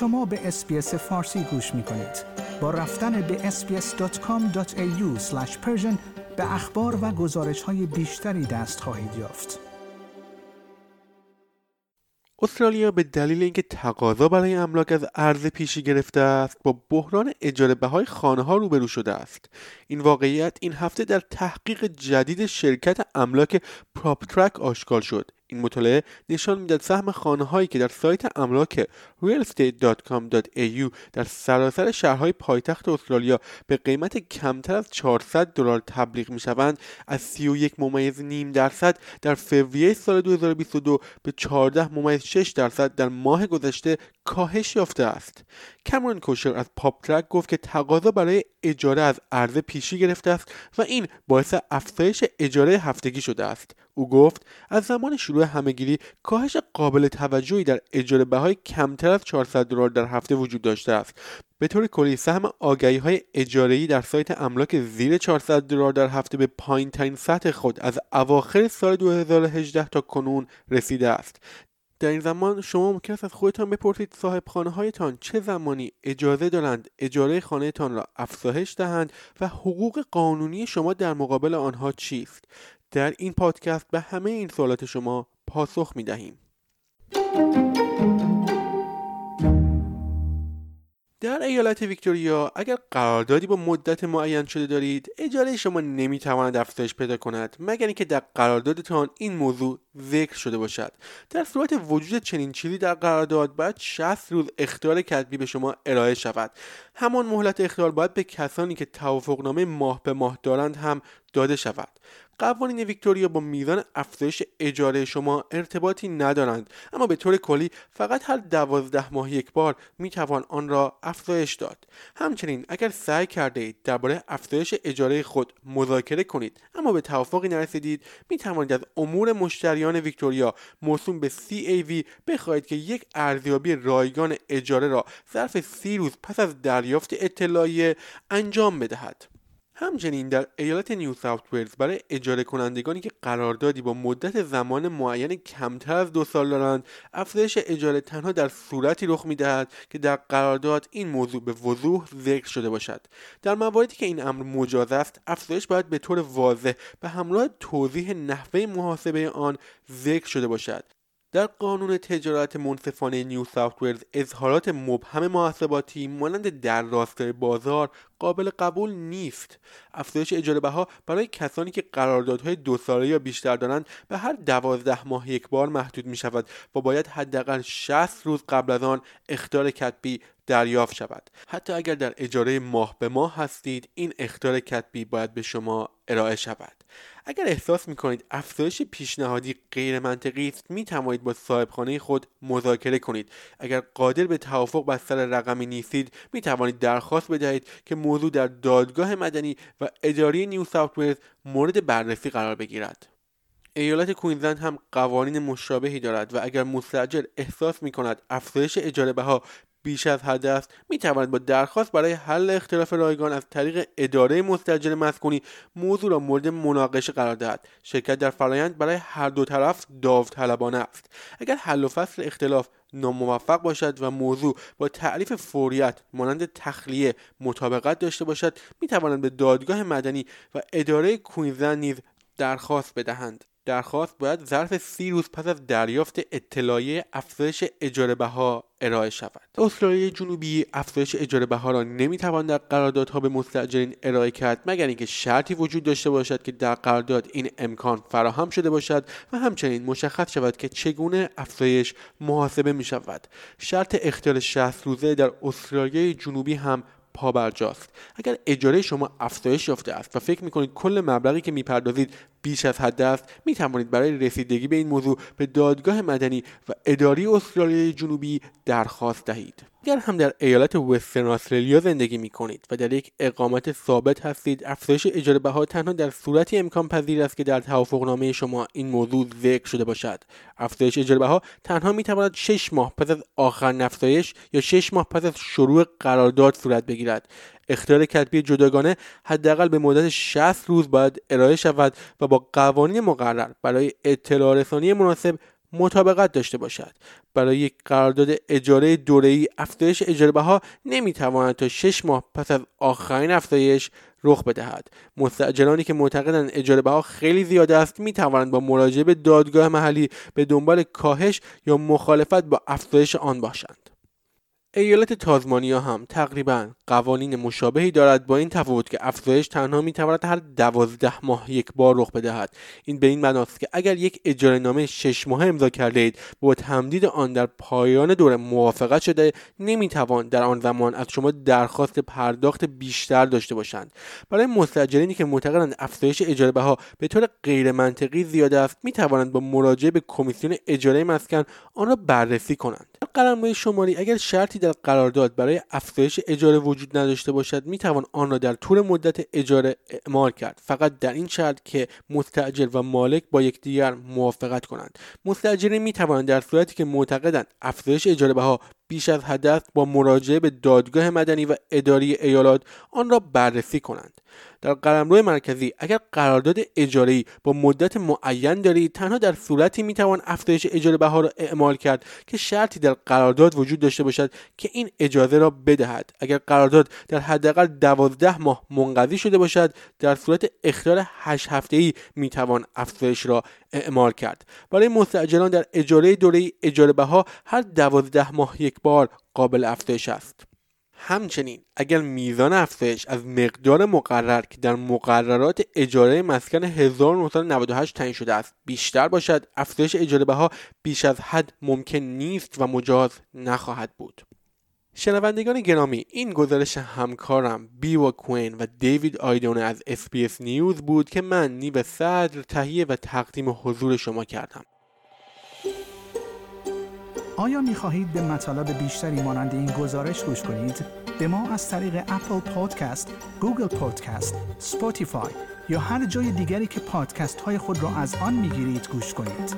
شما به SBS فارسی گوش می کنید. با رفتن به sbs.com.au به اخبار و گزارش های بیشتری دست خواهید یافت. استرالیا به دلیل اینکه تقاضا برای املاک از عرضه پیشی گرفته است با بحران اجاره بهای خانه ها روبرو شده است این واقعیت این هفته در تحقیق جدید شرکت املاک PropTrack آشکار شد این مطالعه نشان می‌داد سهم خانه هایی که در سایت املاک realestate.com.au در سراسر شهرهای پایتخت استرالیا به قیمت کمتر از 400 دلار تبلیغ می شوند از 31 ممیز نیم درصد در فوریه سال 2022 به 14 ممیز 6 درصد در ماه گذشته کاهش یافته است. کمرون کوشر از پاپ ترک گفت که تقاضا برای اجاره از عرضه پیشی گرفته است و این باعث افزایش اجاره هفتگی شده است. او گفت از زمان شروع همهگیری کاهش قابل توجهی در اجاره بهای کمتر از 400 دلار در هفته وجود داشته است. به طور کلی سهم آگهی های اجاره در سایت املاک زیر 400 دلار در هفته به پایین ترین سطح خود از اواخر سال 2018 تا کنون رسیده است. در این زمان شما ممکن است از خودتان بپرسید صاحب خانه هایتان چه زمانی اجازه دارند اجاره خانهتان را افزایش دهند و حقوق قانونی شما در مقابل آنها چیست. در این پادکست به همه این سوالات شما پاسخ می دهیم. در ایالت ویکتوریا اگر قراردادی با مدت معین شده دارید اجاره شما نمی‌تواند افزایش پیدا کند مگر اینکه در قراردادتان این موضوع ذکر شده باشد. در صورت وجود چنین چیزی در قرارداد باید 60 روز اختیار کتبی به شما ارائه شود. همان مهلت اختیار باید به کسانی که توافقنامه ماه به ماه دارند هم داده شود. قوانین ویکتوریا با میزان افزایش اجاره شما ارتباطی ندارند. اما به طور کلی فقط هر دوازده ماه یک بار می توان آن را افزایش داد. همچنین اگر سعی کرده اید درباره افزایش اجاره خود مذاکره کنید اما به توافقی نرسیدید می توانید از امور مشتریان ویکتوریا موسوم به CAV بخواهید که یک ارزیابی رایگان اجاره را ظرف سی روز پس از دریافت اطلاعیه انجام بدهد. همچنین در ایالت نیو ساوت ولز برای اجاره کنندگانی که قراردادی با مدت زمان معین کمتر از دو سال دارند افزایش اجاره تنها در صورتی رخ می‌دهد که در قرارداد این موضوع به وضوح ذکر شده باشد. در مواردی که این امر مجاز است افزایش باید به طور واضح به همراه توضیح نحوه محاسبه آن ذکر شده باشد. در قانون تجارت منصفانه نیو ساوت ولز اظهارات مبهم محاسباتی مانند در راستای بازار قابل قبول نیست. افزایش اجاره بها برای کسانی که قراردادهای دو ساله یا بیشتر دارند به هر دوازده ماه یک بار محدود می شود و باید حداقل 60 روز قبل از آن اختار کتبی دریافت شود. حتی اگر در اجاره ماه به ماه هستید این اختار کتبی باید به شما ارائه شود. اگر احساس می کنید افزایش پیشنهادی غیر منطقی است می توانید با صاحبخانه خود مذاکره کنید. اگر قادر به توافق بر سر رقمی نیستید می توانید درخواست بدهید که موضوع در دادگاه مدنی و اداری نیو ساوت ولز مورد بررسی قرار بگیرد. ایالت کوینزلند هم قوانین مشابهی دارد و اگر مستجر احساس می کند افزایش اجاره بها بیش از حد است. می توانید با درخواست برای حل اختلاف رایگان از طریق اداره مستجر مسکونی موضوع را مورد مناقشه قرار دهد. شرکت در فرایند برای هر دو طرف داوطلبانه است. اگر حل و فصل اختلاف ناموفق باشد و موضوع با تعریف فوریت مانند تخلیه مطابقت داشته باشد می توانند به دادگاه مدنی و اداره کوینزلند نیز درخواست بدهند. درخواست باید ظرف سی روز پس از دریافت اطلاعیه افزایش اجاره بها ارائه شود. استرالیا جنوبی افزایش اجاره بها را نمی‌توان در قراردادها به مستاجرین ارائه کرد مگر اینکه شرطی وجود داشته باشد که در قرارداد این امکان فراهم شده باشد و همچنین مشخص شود که چگونه افزایش محاسبه می شود شرط اختیار 60 روزه در استرالیا جنوبی هم پابرجاست. اگر اجاره شما افزایش یافته است و فکر می‌کنید کل مبلغی که می‌پردازید بیش از حد است. می توانید برای رسیدگی به این موضوع به دادگاه مدنی و اداری استرالیای جنوبی درخواست دهید. اگر هم در ایالت وسترن استرالیا زندگی می کنید و در یک اقامت ثابت هستید افزایش اجاره بها تنها در صورتی امکان پذیر است که در توافقنامه شما این موضوع ذکر شده باشد. افزایش اجاره بها تنها می تواند 6 ماه پس از آخرین افزایش یا 6 ماه پس از شروع قرارداد صورت بگیرد. اختیار کتبی جداگانه حداقل به مدت 60 روز باید ارائه شود و با قوانین مقرر برای اطلاع رسانی مناسب مطابقت داشته باشد. برای یک قرارداد اجاره دوره‌ای افزایش اجاره بها نمی‌تواند تا شش ماه پس از آخرین افزایش رخ بدهد. مستاجرانی که معتقدند اجاره بها خیلی زیاد است می توانند با مراجعه به دادگاه محلی به دنبال کاهش یا مخالفت با افزایش آن باشند. ایالت تازمانیا هم تقریبا قوانین مشابهی دارد با این تفاوت که افزایش تنها می‌تواند هر دوازده ماه یک بار رخ بدهد. این به این معناست که اگر یک اجاره نامه شش ماه امضا کرده اید با تمدید آن در پایان دوره موافقت شده نمی‌توان در آن زمان از شما درخواست پرداخت بیشتر داشته باشند. برای مستاجرینی که معتقدند افزایش اجاره بها به طور غیر منطقی زیاده است می‌توانند با مراجعه به کمیسیون اجاره مسکن آن را بررسی کنند. قلمرو شماری اگر شرطی در قرارداد برای افزایش اجاره وجود نداشته باشد می توان آن را در طول مدت اجاره اعمال کرد. فقط در این شرط که مستاجر و مالک با یکدیگر موافقت کنند. مستاجرین می توانند در صورتی که معتقدند افزایش اجاره بها بیش از است با مراجعه به دادگاه مدنی و اداری ایالات آن را بررسی کنند. در قلمرو مرکزی اگر قرارداد اجاره با مدت معین دارید تنها در صورتی می‌توان افزایش اجاره بها را اعمال کرد که شرطی در قرارداد وجود داشته باشد که این اجازه را بدهد. اگر قرارداد در حداقل دوازده ماه منقضی شده باشد در صورت اختیار هشت هفته ای می‌توان افزایش را اعمال کرد. برای مستاجران در اجاره دوره اجاره بها هر دوازده ماه یک بار قابل افزایش است. همچنین اگر میزان افزایش از مقدار مقرر که در مقررات اجاره مسکن 1998 تعیین شده است بیشتر باشد افزایش اجاره بها بیش از حد ممکن نیست و مجاز نخواهد بود. شنوندگان گرامی این گزارش همکارم بیوا کوین و دیوید آیدونه از اسپیس نیوز بود که من نیو صدر تهیه و تقدیم حضور شما کردم آیا می خواهید به مطالب بیشتری مانند این گزارش گوش کنید؟ به ما از طریق اپل پادکست، گوگل پادکست، سپوتیفای یا هر جای دیگری که پادکست های خود را از آن می گیرید گوش کنید.